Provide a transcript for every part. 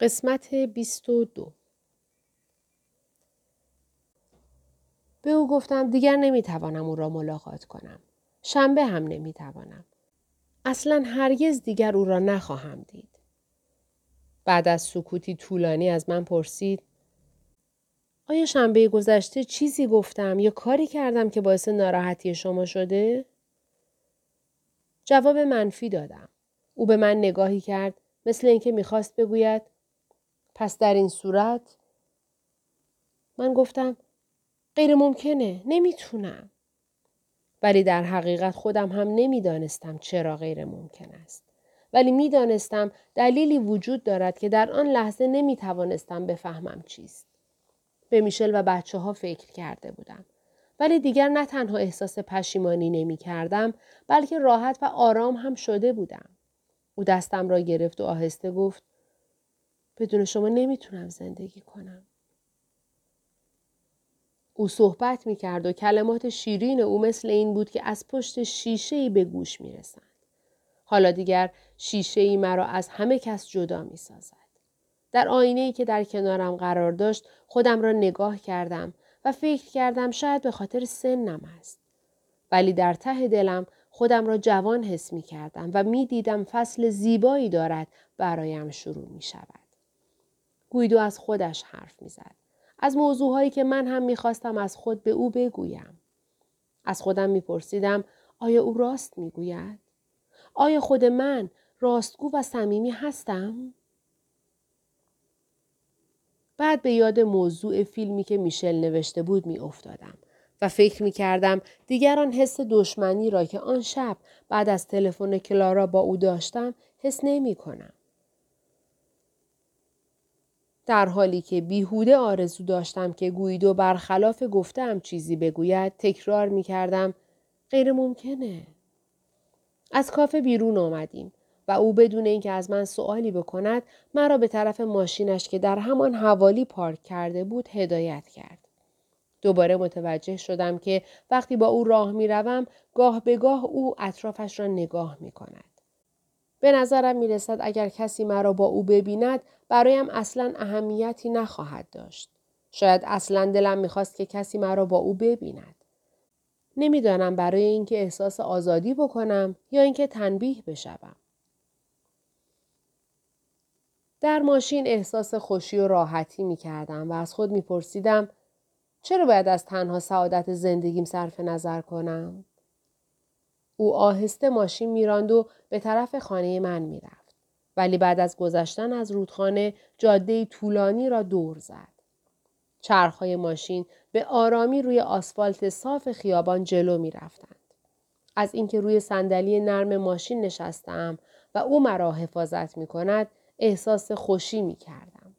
قسمت 22 به او گفتم دیگر نمی‌توانم او را ملاقات کنم. شنبه هم نمی‌توانم. اصلا هرگز دیگر او را نخواهم دید. بعد از سکوتی طولانی از من پرسید آیا شنبه گذشته چیزی گفتم یا کاری کردم که باعث ناراحتی شما شده؟ جواب منفی دادم. او به من نگاهی کرد مثل اینکه می‌خواست بگوید پس در این صورت من گفتم غیر ممکنه نمی‌تونم. ولی در حقیقت خودم هم نمی‌دانستم چرا غیر ممکن است. ولی می‌دانستم دلیلی وجود دارد که در آن لحظه نمی‌توانستم بفهمم چیست. به میشل و بچه ها فکر کرده بودم. ولی دیگر نه تنها احساس پشیمانی نمی کردم بلکه راحت و آرام هم شده بودم. او دستم را گرفت و آهسته گفت بدون شما نمی‌تونم زندگی کنم. او صحبت می کرد و کلمات شیرین او مثل این بود که از پشت شیشه ای به گوش می رسند. حالا دیگر شیشه ای مرا از همه کس جدا می سازد. در آینه ای که در کنارم قرار داشت خودم را نگاه کردم و فکر کردم شاید به خاطر سنم است. ولی در ته دلم خودم را جوان حس می کردم و می دیدم فصل زیبایی دارد برایم شروع می شود. گویدو از خودش حرف می زد. از موضوعهایی که من هم می‌خواستم از خود به او بگویم. از خودم میپرسیدم آیا او راست می‌گوید؟ آیا خود من راستگو و صمیمی هستم؟ بعد به یاد موضوع فیلمی که میشل نوشته بود می افتادم و فکر می کردم دیگر آن حس دشمنی را که آن شب بعد از تلفن کلارا با او داشتم حس نمی کنم. در حالی که بیهوده آرزو داشتم که گویدو برخلاف گفتم چیزی بگوید تکرار می کردم غیر ممکنه. از کافه بیرون آمدیم و او بدون اینکه از من سوالی بکند مرا به طرف ماشینش که در همان حوالی پارک کرده بود هدایت کرد. دوباره متوجه شدم که وقتی با او راه می روم گاه به گاه او اطرافش را نگاه می کند. به نظرم می رسد اگر کسی مرا با او ببیند برایم اصلا اهمیتی نخواهد داشت. شاید اصلا دلم می‌خواست که کسی مرا با او ببیند. نمی‌دانم برای اینکه احساس آزادی بکنم یا اینکه تنبیه بشوم. در ماشین احساس خوشی و راحتی می کردم و از خود می پرسیدم چرا باید از تنها سعادت زندگیم صرف نظر کنم؟ او آهسته ماشین میراند و به طرف خانه من می‌رفت. ولی بعد از گذشتن از رودخانه جاده طولانی را دور زد. چرخهای ماشین به آرامی روی آسفالت صاف خیابان جلو می رفتند. از اینکه روی صندلی نرم ماشین نشستم و او مرا حفاظت می کند احساس خوشی می کردم.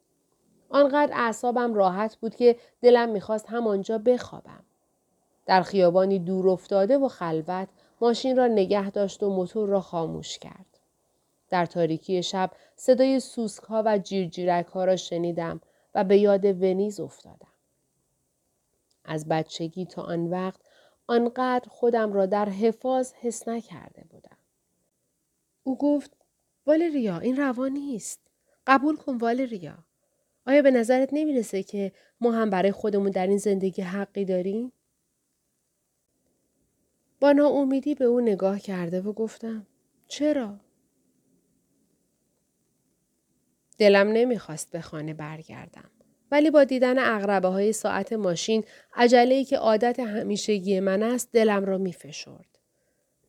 آنقدر اعصابم راحت بود که دلم می‌خواست همانجا بخوابم. در خیابانی دور افتاده و خلوت ماشین را نگه داشت و موتور را خاموش کرد. در تاریکی شب صدای سوسک ها و جیرجیرک ها را شنیدم و به یاد ونیز افتادم. از بچگی تا آن وقت آنقدر خودم را در حفاظ حس نکرده بودم. او گفت والریا این روان نیست. قبول کن والریا. آیا به نظرت نمی‌رسه که ما هم برای خودمون در این زندگی حقی داریم؟ با ناامیدی به او نگاه کرده و گفتم چرا؟ دلم نمی‌خواست به خانه برگردم. ولی با دیدن اغربه های ساعت ماشین عجله که عادت همیشگی من است دلم را میفشرد.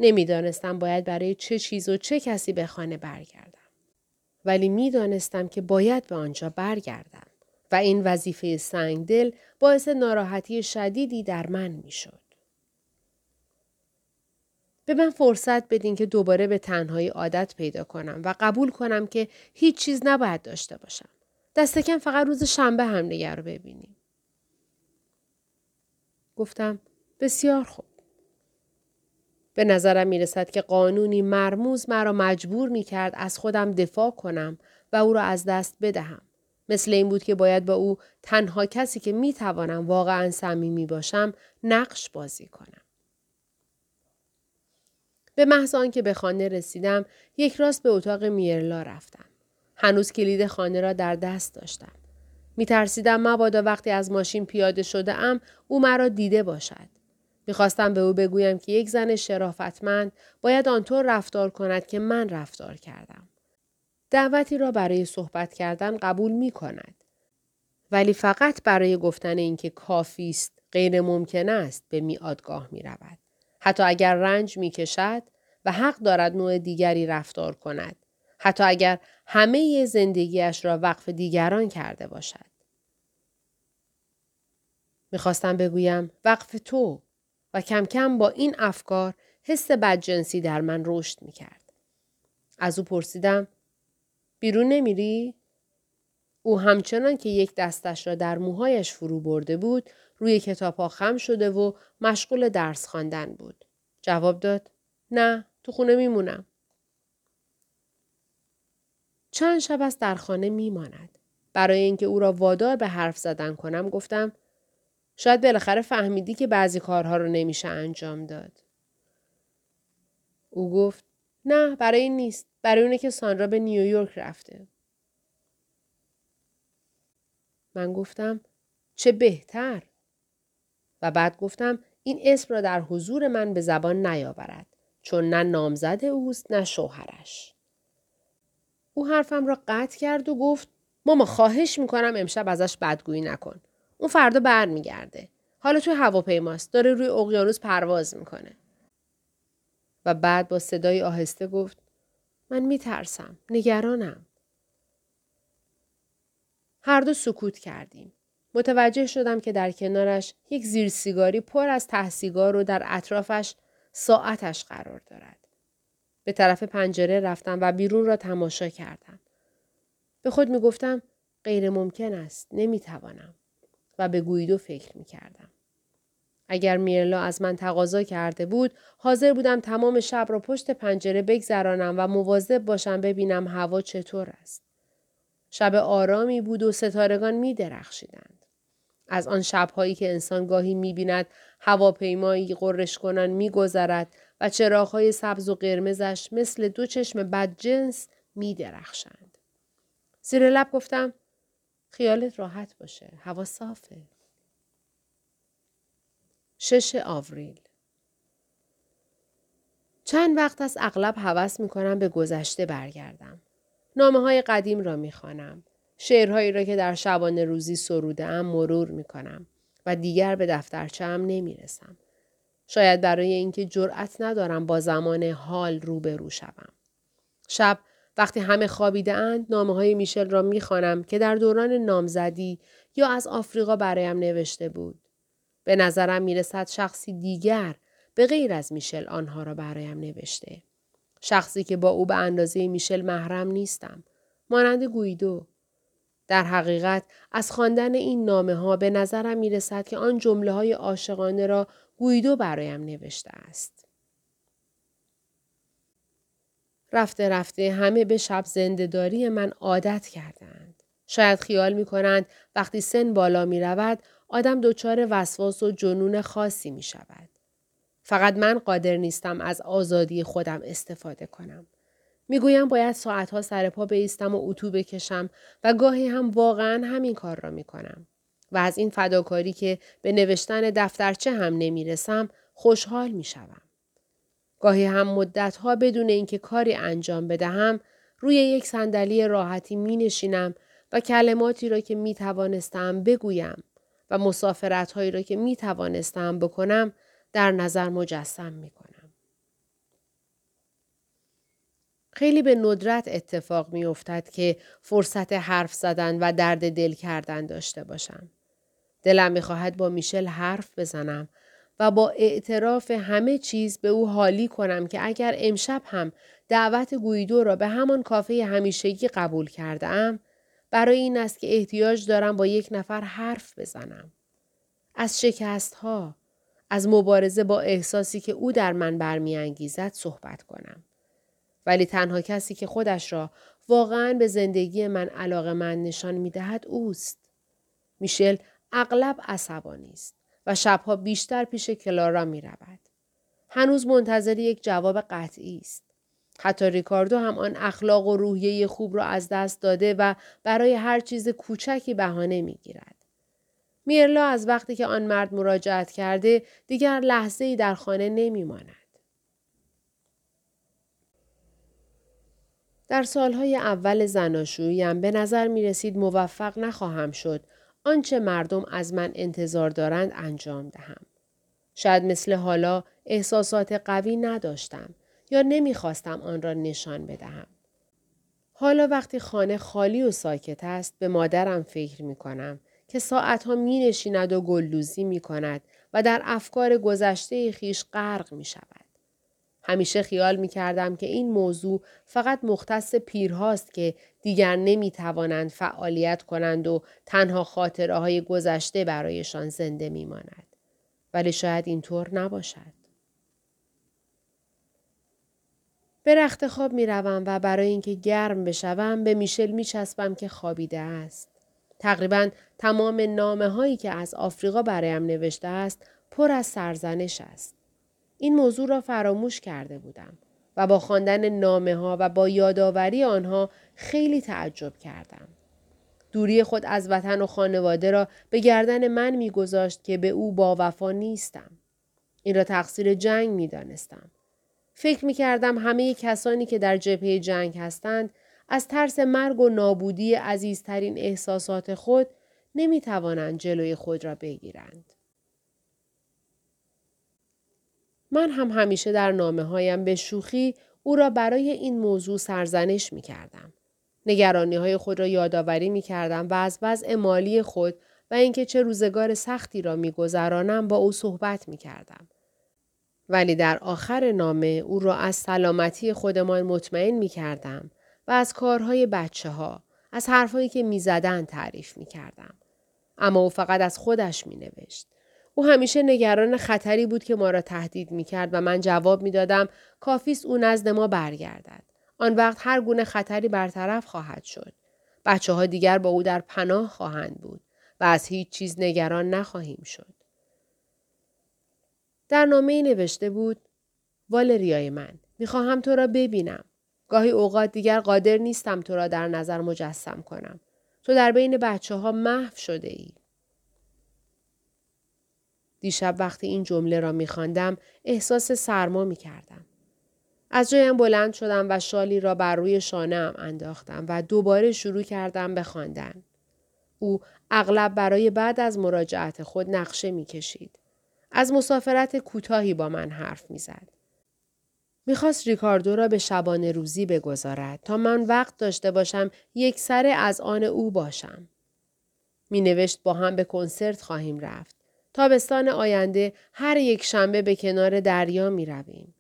نمی‌دانستم باید برای چه چیز و چه کسی به خانه برگردم. ولی می‌دانستم که باید به آنجا برگردم و این وظیفه سنگدل باعث ناراحتی شدیدی در من می‌شد. به من فرصت بدین که دوباره به تنهایی عادت پیدا کنم و قبول کنم که هیچ چیز نباید داشته باشم. دست کم فقط روز شنبه هم نگر رو ببینیم. گفتم بسیار خوب. به نظرم می رسد که قانونی مرموز مرا مجبور می کرد از خودم دفاع کنم و او را از دست بدهم. مثل این بود که باید با او تنها کسی که می توانم واقعا صمیمی باشم نقش بازی کنم. به محض آنکه به خانه رسیدم یک راست به اتاق میرلا رفتم هنوز کلید خانه را در دست داشتم. می ترسیدم مبادا وقتی از ماشین پیاده شده ام او مرا دیده باشد. می‌خواستم به او بگویم که یک زن شرافتمند باید آنطور رفتار کند که من رفتار کردم. دعوتی را برای صحبت کردن قبول می کند. ولی فقط برای گفتن اینکه کافی است غیر ممکن است به میادگاه می رود. حتی اگر رنج می کشد و حق دارد نوع دیگری رفتار کند. حتی اگر همه زندگیش را وقف دیگران کرده باشد. می‌خواستم بگویم وقف تو و کم کم با این افکار حس بدجنسی در من رشد می‌کرد. از او پرسیدم بیرون نمیری؟ او همچنان که یک دستش را در موهایش فرو برده بود روی کتاب ها خم شده و مشغول درس خواندن بود. جواب داد نه تو خونه میمونم. چند شب است در خانه میماند. برای اینکه او را وادار به حرف زدن کنم گفتم شاید بالاخره فهمیدی که بعضی کارها رو نمیشه انجام داد. او گفت نه برای این نیست. برای اونه که سانرا به نیویورک رفته. من گفتم چه بهتر. و بعد گفتم این اسم را در حضور من به زبان نیاورد چون نه نامزد اوست نه شوهرش. او حرفم را قطع کرد و گفت ماما خواهش می‌کنم امشب ازش بدگویی نکن. اون فردا برمیگرده. حالا توی هواپیماست. داره روی اقیانوس پرواز می‌کنه. و بعد با صدای آهسته گفت من میترسم. نگرانم. هر دو سکوت کردیم. متوجه شدم که در کنارش یک زیر سیگاری پر از تحسیگار رو در اطرافش ساعتش قرار دارد. به طرف پنجره رفتم و بیرون را تماشا کردم. به خود می گفتم غیر ممکن است. نمی توانم. و به گویدو فکر می کردم. اگر میرلا از من تقاضا کرده بود حاضر بودم تمام شب را پشت پنجره بگذرانم و مواظب باشم ببینم هوا چطور است. شب آرامی بود و ستارگان می درخشیدند. از آن شبهایی که انسان گاهی می بیند هواپیمایی قررش کنان می گذرد و چراغهای سبز و قرمزش مثل دو چشم بدجنس می درخشند. زیر لب گفتم خیالت راحت باشه. هوا صافه. شش آوریل چند وقت از اغلب هوس می کنم به گذشته برگردم. نامه های قدیم را می خوانم. شعرهایی را که در شبانه روزی سروده ام مرور می کنم و دیگر به دفترچه هم نمی رسم. شاید برای اینکه جرأت ندارم با زمان حال روبرو شوم. شب وقتی همه خوابیده اند نامه های میشل را می‌خوانم که در دوران نامزدی یا از آفریقا برایم نوشته بود. به نظرم می‌رسد شخصی دیگر به غیر از میشل آنها را برایم نوشته. شخصی که با او به اندازه میشل محرم نیستم. مانند گویدو. در حقیقت از خواندن این نامه ها به نظرم می رسد که آن جمله های عاشقانه را گویدو برایم نوشته است. رفته رفته همه به شب زندهداری من عادت کردند. شاید خیال می کنند وقتی سن بالا می رود آدم دچار وسواس و جنون خاصی می شود. فقط من قادر نیستم از آزادی خودم استفاده کنم. می‌گویم باید ساعتها سر پا بیستم و اتو بکشم و گاهی هم واقعا همین کار را می کنم. و از این فداکاری که به نوشتن دفترچه هم نمی‌رسم خوشحال می شوم. گاهی هم مدتها بدون اینکه کاری انجام بدهم روی یک صندلی راحتی می نشینم و کلماتی را که می توانستم بگویم و مسافرت هایی را که می توانستم بکنم در نظر مجسم می کنم. خیلی به ندرت اتفاق می افتد که فرصت حرف زدن و درد دل کردن داشته باشم. دلم می خواهد با میشل حرف بزنم و با اعتراف همه چیز به او حالی کنم که اگر امشب هم دعوت گویدو را به همان کافه همیشگی قبول کرده ام برای این است که احتیاج دارم با یک نفر حرف بزنم. از شکست ها، از مبارزه با احساسی که او در من برمیانگیزد صحبت کنم. ولی تنها کسی که خودش را واقعا به زندگی من علاقه من نشان می دهد اوست. میشل اغلب عصبانی است و شبها بیشتر پیش کلارا می رود. هنوز منتظر یک جواب قطعی است. حتی ریکاردو هم آن اخلاق و روحیه خوب را از دست داده و برای هر چیز کوچکی بهانه می‌گیرد. میرلا از وقتی که آن مرد مراجعت کرده دیگر لحظه ای در خانه نمی ماند. در سالهای اول زناشوییم به نظر می رسید موفق نخواهم شد آنچه مردم از من انتظار دارند انجام دهم. شاید مثل حالا احساسات قوی نداشتم یا نمی‌خواستم آن را نشان بدهم. حالا وقتی خانه خالی و ساکت است به مادرم فکر می کنم که ساعتها می نشیند و گلدوزی می کند و در افکار گذشته خیش غرق می شود. همیشه خیال می کردم که این موضوع فقط مختص پیرهاست که دیگر نمی توانند فعالیت کنند و تنها خاطره های گذشته برایشان زنده می ماند. ولی شاید اینطور نباشد. به رخت خواب می روم و برای اینکه گرم بشوم به میشل می چسبم که خوابیده است. تقریبا تمام نامه هایی که از آفریقا برایم نوشته است پر از سرزنش است. این موضوع را فراموش کرده بودم و با خواندن نامه ها و با یادآوری آنها خیلی تعجب کردم. دوری خود از وطن و خانواده را به گردن من میگذاشت که به او با وفا نیستم. این را تقصیر جنگ می دانستم. فکر می کردم همه کسانی که در جبهه جنگ هستند از ترس مرگ و نابودی عزیزترین احساسات خود نمی توانند جلوی خود را بگیرند. من هم همیشه در نامه هایم به شوخی او را برای این موضوع سرزنش می کردم. نگرانی های خود را یادآوری می کردم و از وضع مالی خود و اینکه چه روزگار سختی را می گذرانم با او صحبت می کردم. ولی در آخر نامه او را از سلامتی خودمان مطمئن می کردم و از کارهای بچه ها، از حرفهایی که می زدن تعریف می کردم. اما او فقط از خودش می نوشت. او همیشه نگران خطری بود که ما را تهدید می کرد و من جواب می دادم کافیست او نزد ما برگردد. آن وقت هر گونه خطری برطرف خواهد شد. بچه ها دیگر با او در پناه خواهند بود و از هیچ چیز نگران نخواهیم شد. در نامه نوشته بود والریای من می‌خواهم تو را ببینم. گاهی اوقات دیگر قادر نیستم تو را در نظر مجسم کنم. تو در بین بچه ها محو شده ای. دیشب وقتی این جمله را میخواندم احساس سرما می‌کردم. از جایم بلند شدم و شالی را بر روی شانه ام انداختم و دوباره شروع کردم به خواندن. او اغلب برای بعد از مراجعت خود نقشه می‌کشید. از مسافرت کوتاهی با من حرف می‌زد. می‌خواست ریکاردو را به شبانه روزی بگذارد تا من وقت داشته باشم یک سره از آن او باشم. می نوشت با هم به کنسرت خواهیم رفت. تابستان آینده هر یک شنبه به کنار دریا می رویم.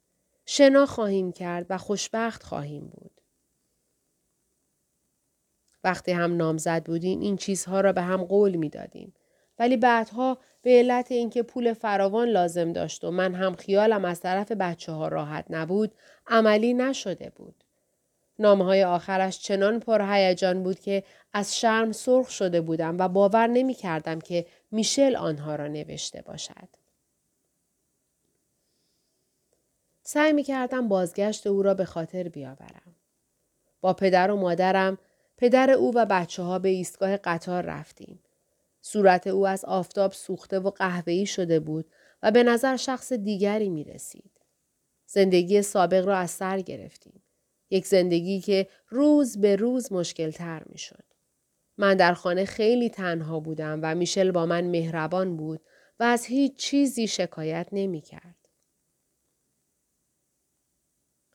شنا خواهیم کرد و خوشبخت خواهیم بود. وقتی هم نامزد بودیم این چیزها را به هم قول می دادیم. ولی بعدها به علت اینکه پول فراوان لازم داشت و من هم خیالم از طرف بچه ها راحت نبود عملی نشده بود. نامه های آخرش چنان پرهیجان بود که از شرم سرخ شده بودم و باور نمی کردم که میشل آنها را نوشته باشد. سعی می کردم بازگشت او را به خاطر بیاورم. با پدر و مادرم، پدر او و بچه ها به ایستگاه قطار رفتیم. صورت او از آفتاب سوخته و قهوه‌ای شده بود و به نظر شخص دیگری می رسید. زندگی سابق را از سر گرفتیم. یک زندگی که روز به روز مشکل تر می شد. من در خانه خیلی تنها بودم و میشل با من مهربان بود و از هیچ چیزی شکایت نمی کرد.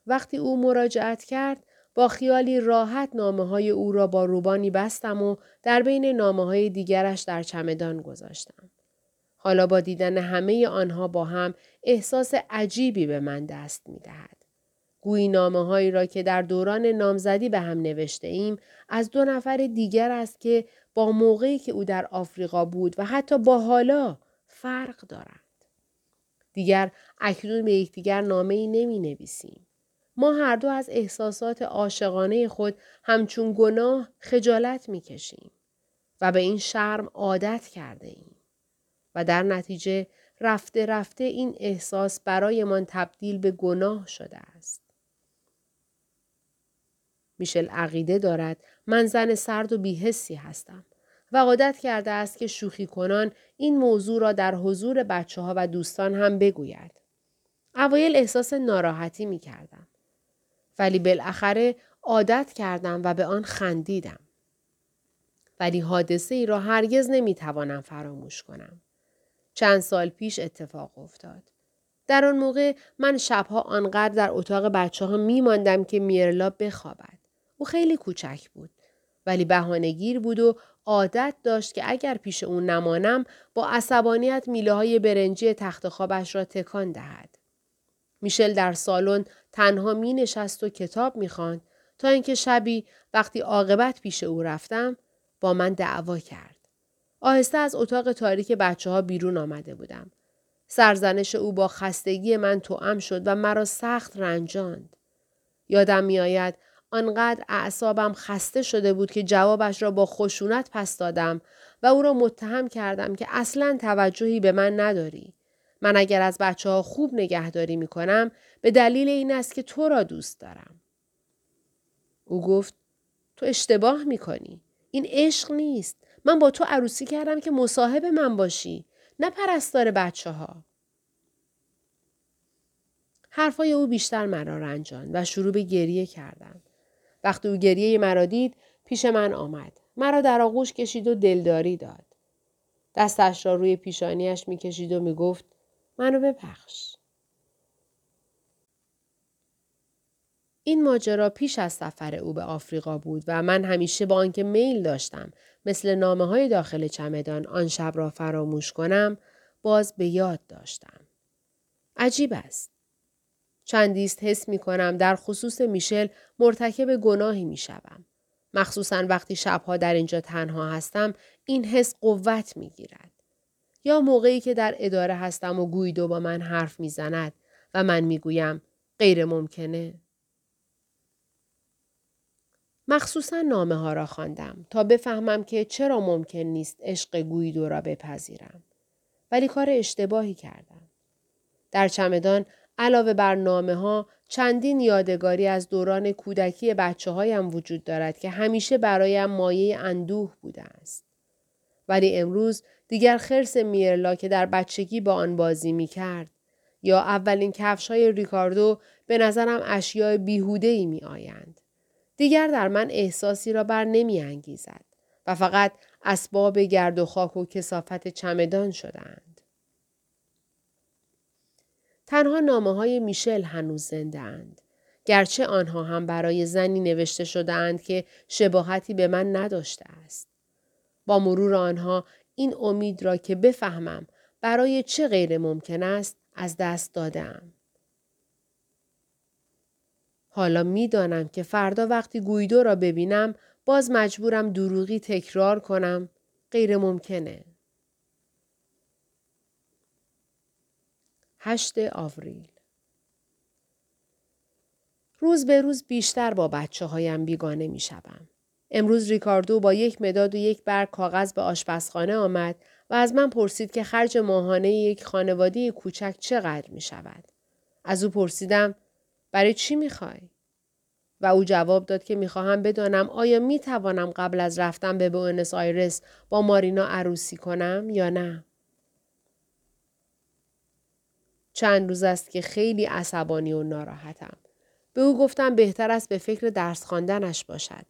وقتی او مراجعت کرد با خیالی راحت نامه های او را با روبانی بستم و در بین نامه های دیگرش در چمدان گذاشتم. حالا با دیدن همه آنها با هم احساس عجیبی به من دست می دهد. گویی نامه را که در دوران نامزدی به هم نوشته ایم از دو نفر دیگر است که با موقعی که او در آفریقا بود و حتی با حالا فرق دارند. دیگر اکنون به یکدیگر نامه ای نمی نویسیم. ما هر دو از احساسات عاشقانه خود همچون گناه خجالت می کشیم و به این شرم عادت کرده ایم. و در نتیجه رفته رفته این احساس برایمان تبدیل به گناه شده است. میشل عقیده دارد من زن سرد و بیحسی هستم و عادت کرده است که شوخی کنان این موضوع را در حضور بچه ها و دوستان هم بگوید. اوایل احساس ناراحتی می کردم. ولی بالاخره عادت کردم و به آن خندیدم. ولی حادثه ای را هرگز نمی توانم فراموش کنم. چند سال پیش اتفاق افتاد. در آن موقع من شبها آنقدر در اتاق بچه ها می ماندم که میرلا بخوابد. او خیلی کوچک بود. ولی بهانهگیر بود و عادت داشت که اگر پیش اون نمانم با عصبانیت میله های برنجی تخت خوابش را تکان دهد. میشل در سالن تنها می نشست و کتاب می تا اینکه شبی وقتی عاقبت پیش او رفتم با من دعوا کرد. آهسته از اتاق تاریک بچه ها بیرون آمده بودم. سرزنش او با خستگی من توأم شد و مرا سخت رنجاند. یادم میآید آنقدر اعصابم خسته شده بود که جوابش را با خشونت پس دادم و او را متهم کردم که اصلا توجهی به من نداری. من اگر از بچه ها خوب نگهداری می کنم به دلیل این است که تو را دوست دارم. او گفت تو اشتباه می کنی. این عشق نیست. من با تو عروسی کردم که مصاحب من باشی. نه پرستار بچه ها. حرفای او بیشتر مرا رنجان و شروع به گریه کردم. وقتی او گریه مرا دید پیش من آمد. مرا در آغوش کشید و دلداری داد. دستش را روی پیشانیش می‌کشید و می‌گفت منو ببخش. این ماجرا پیش از سفر او به آفریقا بود و من همیشه با آنکه میل داشتم مثل نامه های داخل چمدان آن شب را فراموش کنم باز به یاد داشتم. عجیب است. چندیست حس می کنم در خصوص میشل مرتکب گناهی می شوم. مخصوصا وقتی شبها در اینجا تنها هستم این حس قوت می گیرد. یا موقعی که در اداره هستم و گویدو با من حرف می زند و من می گویم غیر ممکنه. مخصوصا نامه ها را خواندم تا بفهمم که چرا ممکن نیست عشق گویدو را بپذیرم. ولی کار اشتباهی کردم. در چمدان علاوه بر نامه ها چندین یادگاری از دوران کودکی بچه هایم وجود دارد که همیشه برایم مایه اندوه بوده است. ولی امروز دیگر خرس میرلا که در بچگی با آن بازی می کرد یا اولین کفش های ریکاردو به نظرم اشیاء بیهوده ای می آیند. دیگر در من احساسی را بر نمی انگیزد و فقط اسباب گرد و خاک و کسافت چمدان شدند. تنها نامه های میشل هنوز زنده اند. گرچه آنها هم برای زنی نوشته شده اند که شباهتی به من نداشته است. با مرور آنها این امید را که بفهمم برای چه غیر ممکن است از دست دادم. حالا می‌دانم که فردا وقتی گویدو را ببینم باز مجبورم دروغی تکرار کنم غیر ممکنه. هشت آوریل روز به روز بیشتر با بچه هایم بیگانه می شدم. امروز ریکاردو با یک مداد و یک برگ کاغذ به آشپزخانه آمد و از من پرسید که خرج ماهانه یک خانواده کوچک چقدر می شود. از او پرسیدم برای چی می خوای؟ و او جواب داد که می‌خواهم بدانم آیا می توانم قبل از رفتن به بوئنس آیرس با مارینا عروسی کنم یا نه؟ چند روز است که خیلی عصبانی و ناراحتم. به او گفتم بهتر است به فکر درس خواندنش باشد.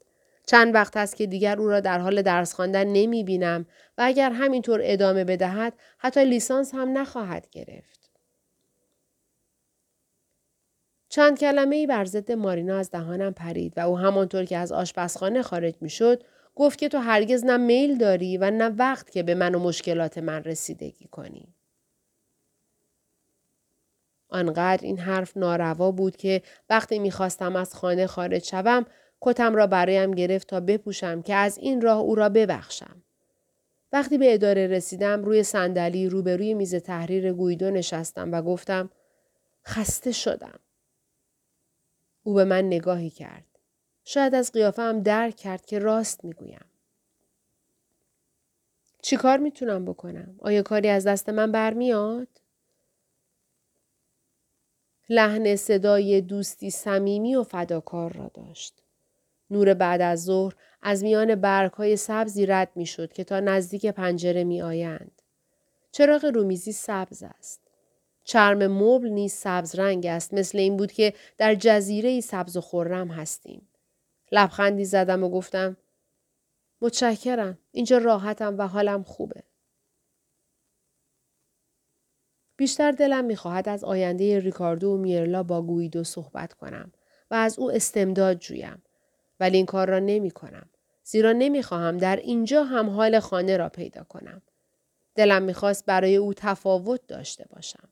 چند وقت است که دیگر او را در حال درس خواندن نمی بینم و اگر همینطور ادامه بدهد حتی لیسانس هم نخواهد گرفت. چند کلمه ای بر ضد مارینا از دهانم پرید و او همانطور که از آشپزخانه خارج می شد گفت که تو هرگز نه میل داری و نه وقت که به من و مشکلات من رسیدگی کنی. آنقدر این حرف ناروا بود که وقتی می‌خواستم از خانه خارج شوم کتم را برایم گرفت تا بپوشم که از این راه او را ببخشم. وقتی به اداره رسیدم روی صندلی روبروی میز تحریر گویدو نشستم و گفتم خسته شدم. او به من نگاهی کرد. شاید از قیافه هم درک کرد که راست می‌گویم. چی کار می‌تونم بکنم؟ آیا کاری از دست من برمیاد؟ لحن صدای دوستی صمیمی و فداکار را داشت. نور بعد از ظهر از میان برگ های سبزی رد می شد که تا نزدیک پنجره می آیند. چراغ رومیزی سبز است. چرم مبل نیز سبز رنگ است مثل این بود که در جزیره سبز و خورم هستیم. لبخندی زدم و گفتم متشکرم. اینجا راحتم و حالم خوبه. بیشتر دلم می‌خواهد از آینده ریکاردو و میرلا با گویدو صحبت کنم و از او استمداد جویم. ولی این کار را نمی کنم. زیرا نمی‌خواهم در اینجا هم حال خانه را پیدا کنم. دلم می‌خواست برای او تفاوت داشته باشم.